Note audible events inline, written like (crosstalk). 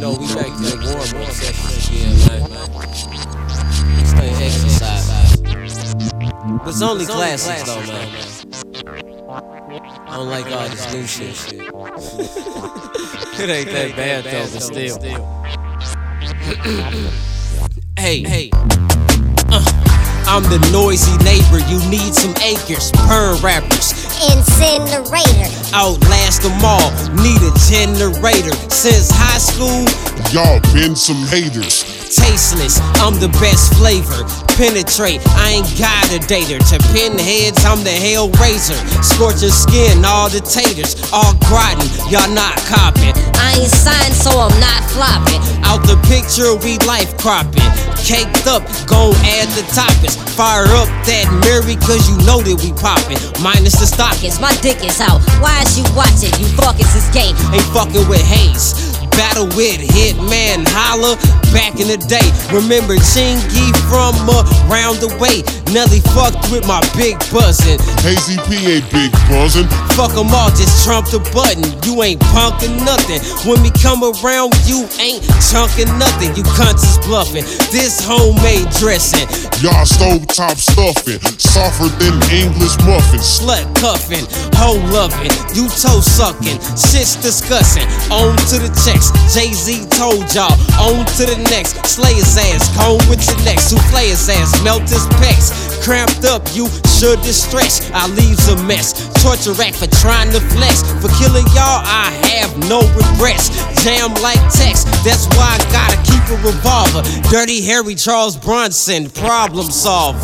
No, we back to the warm up session again, man. This thing exercise. But it's only classics, though, man. I don't like all this new shit. (laughs) shit. (laughs) it ain't that bad, though, but still. hey, hey. Uh. I'm the noisy neighbor, you need some acres, per rappers. Incinerate Outlast them all. Need a generator. Since high school, Y'all been some haters. tasteless. I'm the best flavor. Penetrate, I ain't got a dater. To pinheads, I'm the hell razor. Scorching skin, all the taters. Au gratin, y'all not copping. I ain't signed, so I'm not flopping. Out the picture, we life cropping. Caked up, gon' add the toppings. Fire up that Mary, cause you know that we poppin'. Minus the stockings, my dick is out. Why is you watching? You fuckers is gay. ain't fucking with Hayes. Battle with Hitman Holla back in the day. Remember Chingy from around the way. Nelly fucked with my big buzzin'. Hazy P ain't big buzzin'. Fuck 'em all, just trump the button. You ain't punkin' nothing. When we come around, you ain't chunkin' nothing. You cunts is bluffin'. This homemade dressing, Y'all stove top stuffing. Softer than English muffins. slut cuffin'. hoe lovin'. you toe sucking, shit's disgusting. On to the checks, Jay Z told y'all. On to the next, slay his ass, comb with your next, souffle his ass, melt his pecs. Cramped up, you should distress. I leaves a mess. Torture rack for trying to flex. For killing y'all, I have no regrets. Jam like text, that's why I gotta keep a revolver. Dirty Harry Charles Bronson, problem solver.